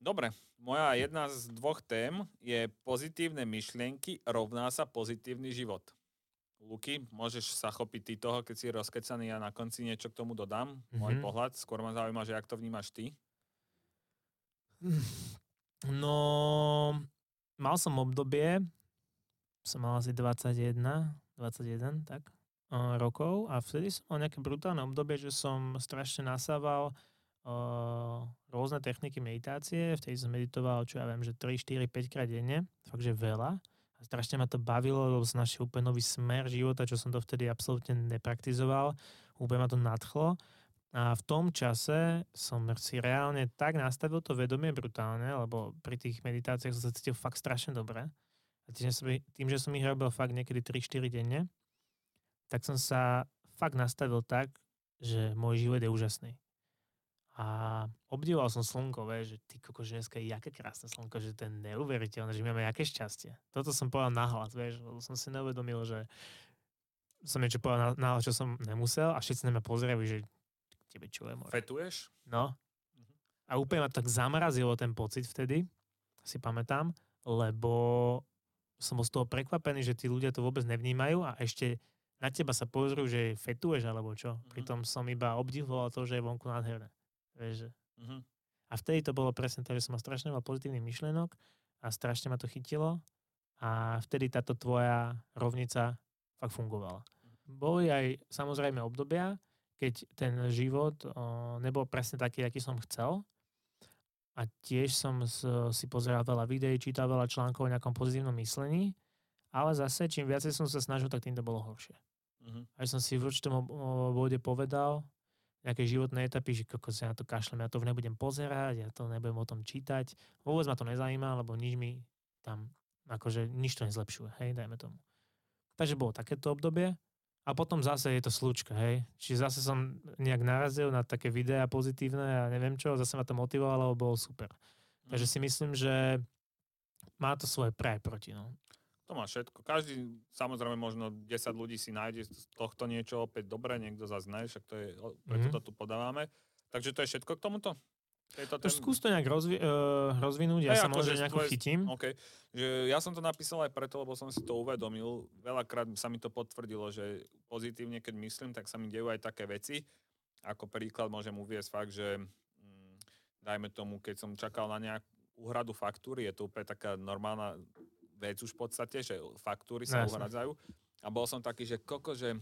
S2: Dobre, moja jedna z dvoch tém je pozitívne myšlienky rovná sa pozitívny život. Luky, môžeš sa chopiť ty toho, keď si rozkecaný a na konci niečo k tomu dodám. Mm-hmm. Môj pohľad. Skôr ma zaujíma, že jak to vnímaš ty.
S1: No, mal som obdobie, som mal asi 21, 21, tak, rokov a vtedy som mal nejaké brutálne obdobie, že som strašne nasával uh, rôzne techniky meditácie, vtedy som meditoval, čo ja viem, že 3, 4, 5 krát denne, fakt, veľa. A strašne ma to bavilo, lebo som našiel úplne nový smer života, čo som to vtedy absolútne nepraktizoval. Úplne ma to nadchlo. A v tom čase som si reálne tak nastavil to vedomie brutálne, lebo pri tých meditáciách som sa cítil fakt strašne dobre. A tým, že som, tým, že som ich robil fakt niekedy 3-4 denne, tak som sa fakt nastavil tak, že môj život je úžasný. A obdivoval som slnko, vie, že ty koko, že dneska je jaké krásne slnko, že to je neuveriteľné, že máme aké šťastie. Toto som povedal nahlas, vieš, lebo som si neuvedomil, že som niečo povedal nahlas, čo som nemusel a všetci na mňa pozerajú, že tebe čo je more.
S2: Fetuješ?
S1: No. Mhm. A úplne ma tak zamrazilo ten pocit vtedy, si pamätám, lebo som bol z toho prekvapený, že tí ľudia to vôbec nevnímajú a ešte na teba sa pozrú, že fetuješ alebo čo. Mm-hmm. Pritom som iba obdivoval to, že je vonku nádherné. Vieš, že... uh-huh. A vtedy to bolo presne to, že som mal strašne veľa pozitívnych myšlienok a strašne ma to chytilo a vtedy táto tvoja rovnica fakt fungovala. Boli aj samozrejme obdobia, keď ten život o, nebol presne taký, aký som chcel. A tiež som si pozeral veľa videí, čítal veľa článkov o nejakom pozitívnom myslení, ale zase čím viacej som sa snažil, tak tým to bolo horšie. Uh-huh. Aj som si v určitom bode povedal, nejaké životné etapy, že koko sa na to kašlem, ja to nebudem pozerať, ja to nebudem o tom čítať. Vôbec ma to nezajíma, lebo nič mi tam, akože nič to nezlepšuje, hej, dajme tomu. Takže bolo takéto obdobie a potom zase je to slučka, hej. Čiže zase som nejak narazil na také videá pozitívne a neviem čo, zase ma to motivovalo, bolo super. Takže si myslím, že má to svoje pre proti, no.
S2: To má všetko. Každý, samozrejme, možno 10 ľudí si nájde z tohto niečo opäť dobré, niekto zase ne, však to je, preto mm. to tu podávame. Takže to je všetko k tomuto?
S1: Je to ten... Skús to nejak rozvi- uh, rozvinúť, ja hey, sa možno nejako tvoje... chytím.
S2: Okay. Že ja som to napísal aj preto, lebo som si to uvedomil. Veľakrát sa mi to potvrdilo, že pozitívne, keď myslím, tak sa mi dejú aj také veci. Ako príklad môžem uviesť fakt, že hm, dajme tomu, keď som čakal na nejakú úhradu faktúry, je to úplne taká normálna vec už v podstate, že faktúry sa no, uhradzajú. A bol som taký, že koko, že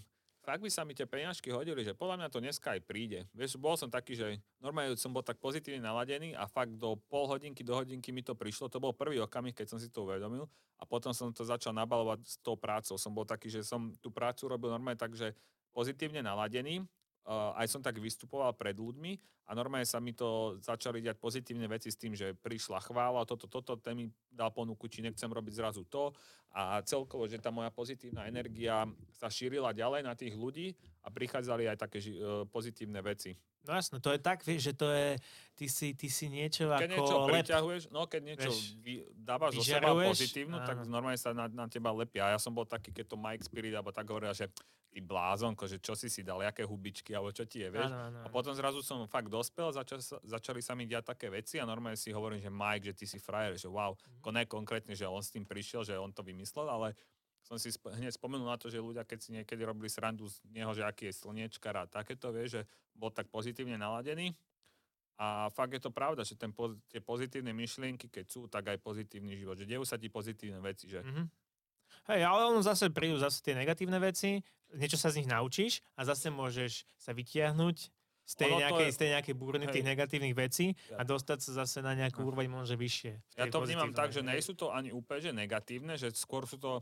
S2: fakt by sa mi tie peňažky hodili, že podľa mňa to dneska aj príde. Vieš, bol som taký, že normálne som bol tak pozitívne naladený a fakt do pol hodinky, do hodinky mi to prišlo. To bol prvý okamih, keď som si to uvedomil a potom som to začal nabalovať s tou prácou. Som bol taký, že som tú prácu robil normálne tak, že pozitívne naladený uh, aj som tak vystupoval pred ľuďmi a normálne sa mi to začali diať pozitívne veci s tým, že prišla chvála, toto, toto, ten mi dal ponuku, či nechcem robiť zrazu to a celkovo, že tá moja pozitívna energia sa šírila ďalej na tých ľudí a prichádzali aj také uh, pozitívne veci.
S1: No jasno, to je tak, vieš, že to je, ty si, ty si niečo
S2: keď
S1: ako
S2: niečo lep, priťahuješ, no keď niečo vieš, vy, dávaš zo seba pozitívnu, áno. tak normálne sa na, na teba lepia. A ja som bol taký, keď to Mike Spirit, alebo tak hovoril, že ty blázonko, že čo si si dal, aké hubičky, alebo čo ti je, vieš. Áno, áno. A potom zrazu som fakt dospel, začal, začali sa mi diať také veci a normálne si hovorím, že Mike, že ty si frajer, že wow, mm-hmm. ne konkrétne, že on s tým prišiel, že on to vymyslel, ale som si sp- hneď spomenul na to, že ľudia, keď si niekedy robili srandu z neho, že aký je slniečkar a takéto, vie, že bol tak pozitívne naladený. A fakt je to pravda, že ten, tie pozitívne myšlienky, keď sú, tak aj pozitívny život. Že dejú sa ti pozitívne veci. Že... Mm-hmm.
S1: Hej, ale on zase prídu zase tie negatívne veci, niečo sa z nich naučíš a zase môžeš sa vytiahnuť z tej, nejakej, je... z tej nejakej búrny tých negatívnych vecí ja. a dostať sa zase na nejakú úroveň možno vyššie.
S2: Ja to vnímam tak, že nie sú to ani úplne že negatívne, že skôr sú to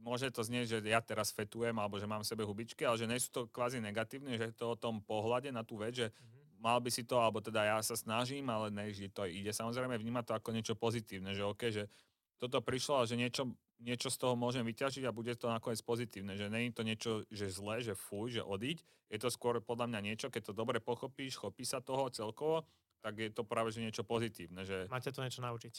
S2: môže to znieť, že ja teraz fetujem alebo že mám v sebe hubičky, ale že nie sú to kvázi negatívne, že je to o tom pohľade na tú vec, že mm-hmm. mal by si to, alebo teda ja sa snažím, ale ne, že to ide. Samozrejme vnímať to ako niečo pozitívne, že OK, že toto prišlo a že niečo, niečo z toho môžem vyťažiť a bude to nakoniec pozitívne. Že je to niečo, že zlé, že fuj, že odiť. Je to skôr podľa mňa niečo, keď to dobre pochopíš, chopí sa toho celkovo, tak je to práve že niečo pozitívne. Že...
S1: Máte to niečo naučiť.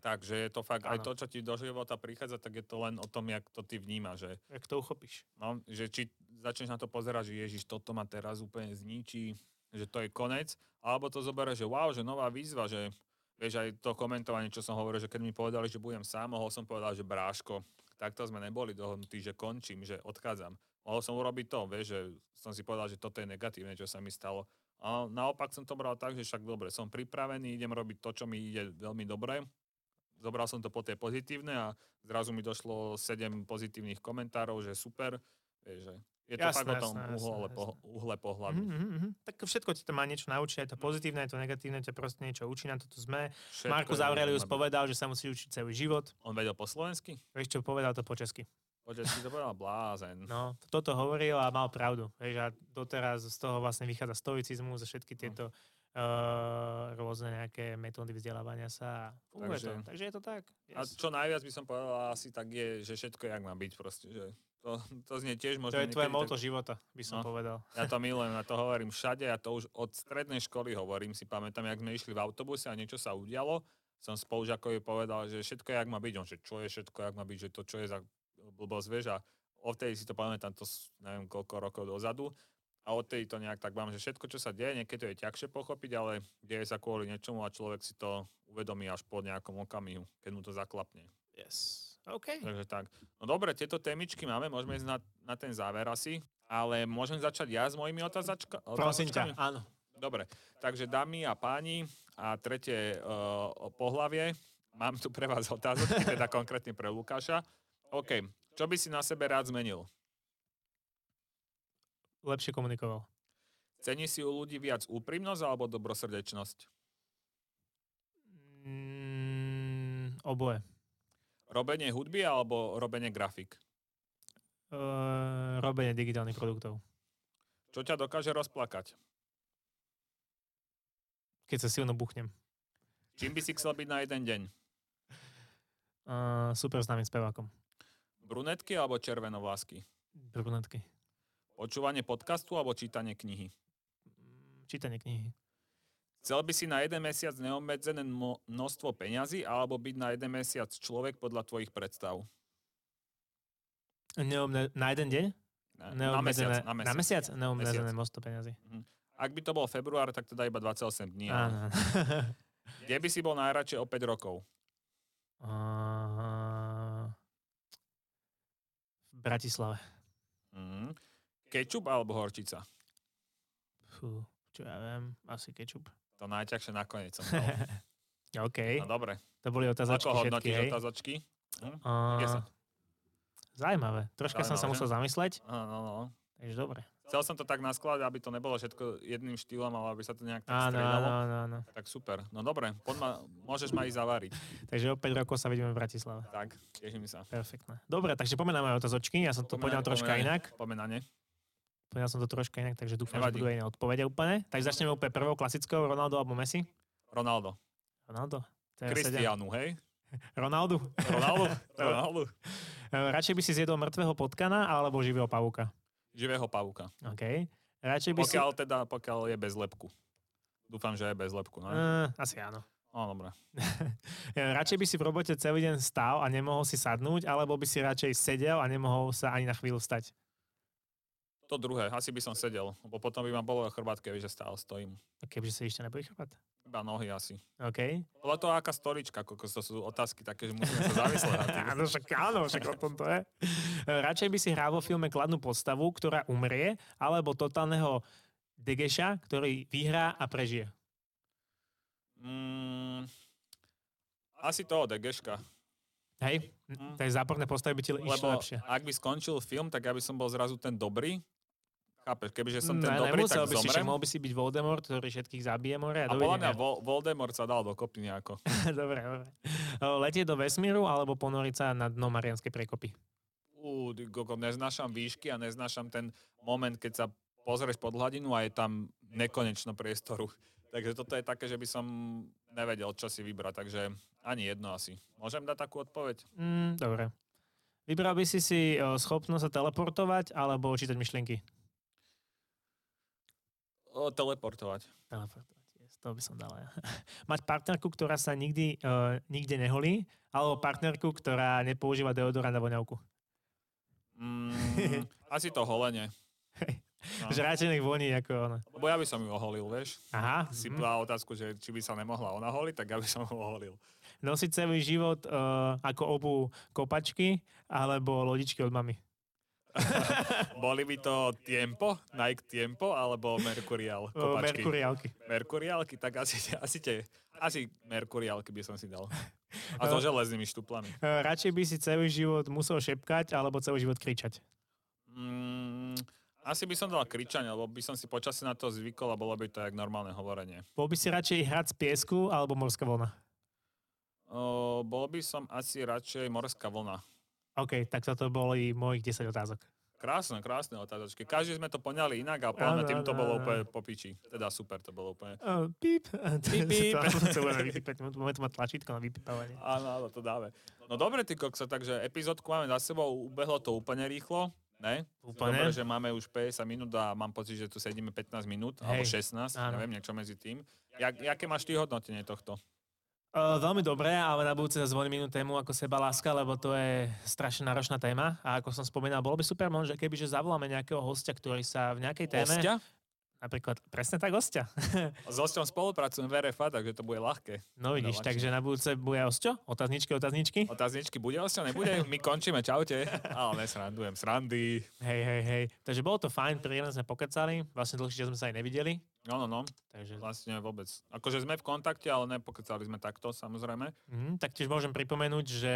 S2: Takže je to fakt, ano. aj to, čo ti do života prichádza, tak je to len o tom, jak to ty vnímaš. Že,
S1: jak to uchopíš.
S2: No, že či začneš na to pozerať, že Ježiš, toto ma teraz úplne zničí, že to je konec, alebo to zoberieš, že wow, že nová výzva, že vieš aj to komentovanie, čo som hovoril, že keď mi povedali, že budem sám, mohol som povedať, že bráško, takto sme neboli dohodnutí, že končím, že odchádzam. Mohol som urobiť to, vieš, že som si povedal, že toto je negatívne, čo sa mi stalo. A naopak som to bral tak, že však dobre, som pripravený, idem robiť to, čo mi ide veľmi dobre, zobral som to po tej pozitívne a zrazu mi došlo 7 pozitívnych komentárov, že super, vieš, že je to jasné, fakt o tom jasné, uhle, jasné. Po, uhle pohľadu. Mm-hmm,
S1: mm-hmm. Tak všetko ti to má niečo naučiť, aj to pozitívne, aj to negatívne, ťa proste niečo učí, na to tu sme. Všetko Markus Aurelius povedal, že sa musí učiť celý život.
S2: On vedel po slovensky?
S1: Vieš čo, povedal to po česky.
S2: Po česky to povedal blázen.
S1: No, toto hovoril a mal pravdu. Vieš, a doteraz z toho vlastne vychádza stoicizmus a všetky tieto no uh, rôzne nejaké metódy vzdelávania sa. Funguje takže, to. Takže je to tak.
S2: Yes. A čo najviac by som povedal asi tak je, že všetko je, jak má byť proste. Že to, to znie tiež možno...
S1: To je tvoje moto tak... života, by som no, povedal.
S2: Ja to milujem, ja to hovorím všade, ja to už od strednej školy hovorím, si pamätám, jak sme išli v autobuse a niečo sa udialo, som spolužiakovi povedal, že všetko je, jak má byť. On, že čo je všetko, jak má byť, že to, čo je za blbosť, vieš, a odtedy si to pamätám, to neviem koľko rokov dozadu a odtedy to nejak tak mám, že všetko, čo sa deje, niekedy to je ťažšie pochopiť, ale deje sa kvôli niečomu a človek si to uvedomí až po nejakom okamihu, keď mu to zaklapne.
S1: Yes. OK.
S2: Takže tak. No dobre, tieto témičky máme, môžeme ísť na, na ten záver asi, ale môžem začať ja s mojimi otázačkami?
S1: Prosím ťa, áno.
S2: Dobre, takže dámy a páni a tretie uh, pohlavie, mám tu pre vás otázky, teda konkrétne pre Lukáša. OK, čo by si na sebe rád zmenil?
S1: Lepšie komunikoval.
S2: Cení si u ľudí viac úprimnosť alebo dobrosrdečnosť?
S1: Mm, oboje.
S2: Robenie hudby alebo robenie grafik?
S1: Uh, robenie digitálnych produktov.
S2: Čo ťa dokáže rozplakať?
S1: Keď sa silno buchnem.
S2: Čím by si chcel byť na jeden deň?
S1: Uh, super známym spevákom.
S2: Brunetky alebo červenovlásky?
S1: Brunetky.
S2: Počúvanie podcastu alebo čítanie knihy?
S1: Čítanie knihy.
S2: Chcel by si na jeden mesiac neobmedzené množstvo peňazí alebo byť na jeden mesiac človek podľa tvojich predstav?
S1: Neobne- na jeden deň?
S2: Na, na mesiac. Na mesiac,
S1: na mesiac? Neobmedzené množstvo peňazí.
S2: Mhm. Ak by to bol február, tak teda iba 28 dní.
S1: Áno.
S2: Kde by si bol najradšej o 5 rokov?
S1: Uh, v Bratislave.
S2: Mm. Kečup alebo horčica?
S1: Fú, čo ja viem, asi kečup.
S2: To najťažšie nakoniec som dal.
S1: OK.
S2: No dobre.
S1: To boli otázočky
S2: Ako hodnotíš
S1: všetky,
S2: otázočky? Hm?
S1: Uh, Zajímavé. Troška som sa
S2: Zaujímavé,
S1: musel zamysleť,
S2: Áno, no.
S1: takže dobre.
S2: Chcel som to tak naskladať, aby to nebolo všetko jedným štýlom, ale aby sa to nejak tak
S1: Áno,
S2: striedalo.
S1: áno, áno, áno.
S2: Tak super. No dobre, ma, môžeš ma ísť zavariť.
S1: Takže o 5 rokov sa vidíme v Bratislave.
S2: Tak, teším sa.
S1: Perfektné. Dobre, takže moje otázočky. Ja som to poďal troška inak.
S2: Poďme
S1: Poďal som to troška inak, takže dúfam, že
S2: Nevadí.
S1: budú aj iné odpovede úplne. Takže začneme úplne prvou klasickou. Ronaldo alebo Messi?
S2: Ronaldo.
S1: Ronaldo.
S2: Cristiano, hej?
S1: Ronaldo.
S2: Ronaldo? Ronaldo.
S1: E, Radšej by si zjedol mŕtvého potkana alebo živého pavúka?
S2: Živého pavúka.
S1: OK. Radšej by si...
S2: Pokiaľ teda, pokiaľ je bez lepku. Dúfam, že je bez lepku, no?
S1: Uh, asi áno.
S2: No, dobre.
S1: E, Radšej by si v robote celý deň stál a nemohol si sadnúť, alebo by si radšej sedel a nemohol sa ani na chvíľu stať.
S2: To druhé, asi by som sedel, lebo potom by ma bolo chrbát, keby že stál, stojím.
S1: Kebyže sa ešte neboli chrbát.
S2: Iba nohy asi.
S1: OK.
S2: Podľa toho, aká stolička, kokos, to sú otázky také, že musíme sa tým.
S1: Áno, však áno, však o tom to je. Radšej by si hral vo filme kladnú postavu, ktorá umrie, alebo totálneho degeša, ktorý vyhrá a prežije.
S2: Mm, asi toho Degeška.
S1: Hej?
S2: Mm.
S1: Takže záporné postavy by ti išli
S2: Lebo
S1: lepšie.
S2: ak by skončil film, tak ja by som bol zrazu ten dobrý. Chápeš, kebyže som ten
S1: Ne,
S2: dobrý, tak
S1: by si,
S2: zomrem.
S1: mohol by si byť Voldemort, ktorý všetkých zabije more a,
S2: A podľa mňa. Vol- Voldemort sa dal dokopy nejako.
S1: dobre, dobre. Letieť do vesmíru alebo ponoriť sa na dno Marianskej prekopy.
S2: Ú, koko, neznášam výšky a neznášam ten moment, keď sa pozrieš pod hladinu a je tam nekonečno priestoru. Takže toto je také, že by som nevedel, čo si vybrať, takže ani jedno asi. Môžem dať takú odpoveď?
S1: Mm, dobre. Vybral by si si schopnosť sa teleportovať alebo čítať myšlienky?
S2: O, teleportovať.
S1: Teleportovať, yes, to by som dal ja. Mať partnerku, ktorá sa nikdy, uh, nikde neholí, alebo partnerku, ktorá nepoužíva deodorant a voňavku.
S2: Mm, asi to holenie. No.
S1: Že radšej nech voní ako ona.
S2: Lebo ja by som ju oholil, vieš.
S1: Aha.
S2: Si povedal otázku, že či by sa nemohla ona holiť, tak ja by som ho oholil.
S1: Nosiť celý život uh, ako obu kopačky alebo lodičky od mamy.
S2: Boli by to Tiempo, Nike Tiempo, alebo Mercurial kopačky?
S1: Merkuriálky.
S2: Merkuriálky, tak asi, asi, te, asi Merkuriálky by som si dal. A so železnými štuplami.
S1: Uh, radšej by si celý život musel šepkať alebo celý život kričať.
S2: Mm, asi by som dal kričanie, lebo by som si počasie na to zvykol a bolo by to jak normálne hovorenie.
S1: Bol by si radšej hrať z piesku alebo morská vlna?
S2: O, bol by som asi radšej morská vlna.
S1: OK, tak toto boli mojich 10 otázok.
S2: Krásne, krásne otázočky. Každý sme to poňali inak a podľa tým to bolo úplne po piči. Teda super to bolo úplne.
S1: Uh, píp.
S2: Píp, píp.
S1: Tu mať tlačítko na vypípavanie.
S2: Áno, áno, to dáme. No dobre, ty kokso, takže epizódku máme za sebou, ubehlo to úplne rýchlo, ne?
S1: Úplne.
S2: Dobre, že máme už 50 minút a mám pocit, že tu sedíme 15 minút, alebo
S1: Hej,
S2: 16,
S1: áno.
S2: neviem, niečo medzi tým. Jak, jaké máš ty hodnotenie tohto?
S1: Veľmi dobré, ale na budúce zvolím inú tému ako seba láska, lebo to je strašne náročná téma. A ako som spomínal, bolo by super, možno, keby že zavoláme nejakého hostia, ktorý sa v nejakej téme...
S2: Hostia?
S1: Napríklad presne tak Osťa.
S2: S Osťom spolupracujem v RFA, takže to bude ľahké.
S1: No vidíš, takže na budúce bude Osťo? Otázničky, otázničky?
S2: Otázničky bude Osťo, nebude? My končíme, čaute. Ale nesrandujem, srandy.
S1: Hej, hej, hej. Takže bolo to fajn, príjemne sme pokecali. Vlastne dlhšie sme sa aj nevideli.
S2: No, no, no. Takže... Vlastne vôbec. Akože sme v kontakte, ale nepokecali sme takto, samozrejme.
S1: Mm, taktiež môžem pripomenúť, že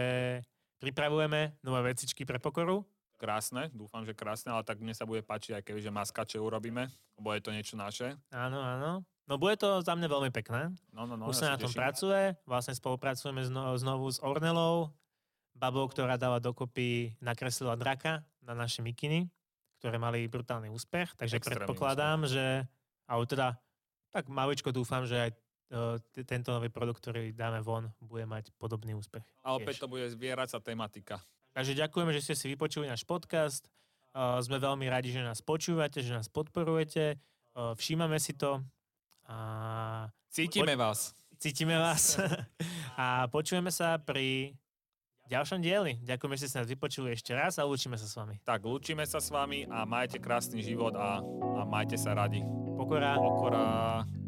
S1: pripravujeme nové vecičky pre pokoru
S2: krásne, dúfam, že krásne, ale tak mne sa bude páčiť, aj keby, že maskače urobíme, lebo je to niečo naše.
S1: Áno, áno. No bude to za mňa veľmi pekné.
S2: No, no, no,
S1: Už ja sa na tom teším. pracuje, vlastne spolupracujeme zno, znovu s Ornelou, babou, ktorá dala dokopy, nakreslila draka na naše mikiny, ktoré mali brutálny úspech, takže Extrémny predpokladám, úspech. že, alebo teda, tak maličko dúfam, že aj e, tento nový produkt, ktorý dáme von, bude mať podobný úspech.
S2: A opäť tiež. to bude zvieracia tematika.
S1: Takže ďakujeme, že ste si vypočuli náš podcast. Sme veľmi radi, že nás počúvate, že nás podporujete. Všímame si to. A...
S2: Cítime po... vás.
S1: Cítime vás. a počujeme sa pri ďalšom dieli. Ďakujeme, že ste nás vypočuli ešte raz a lúčime sa s vami.
S2: Tak, lúčime sa s vami a majte krásny život a, a majte sa radi.
S1: Pokora.
S2: Pokora.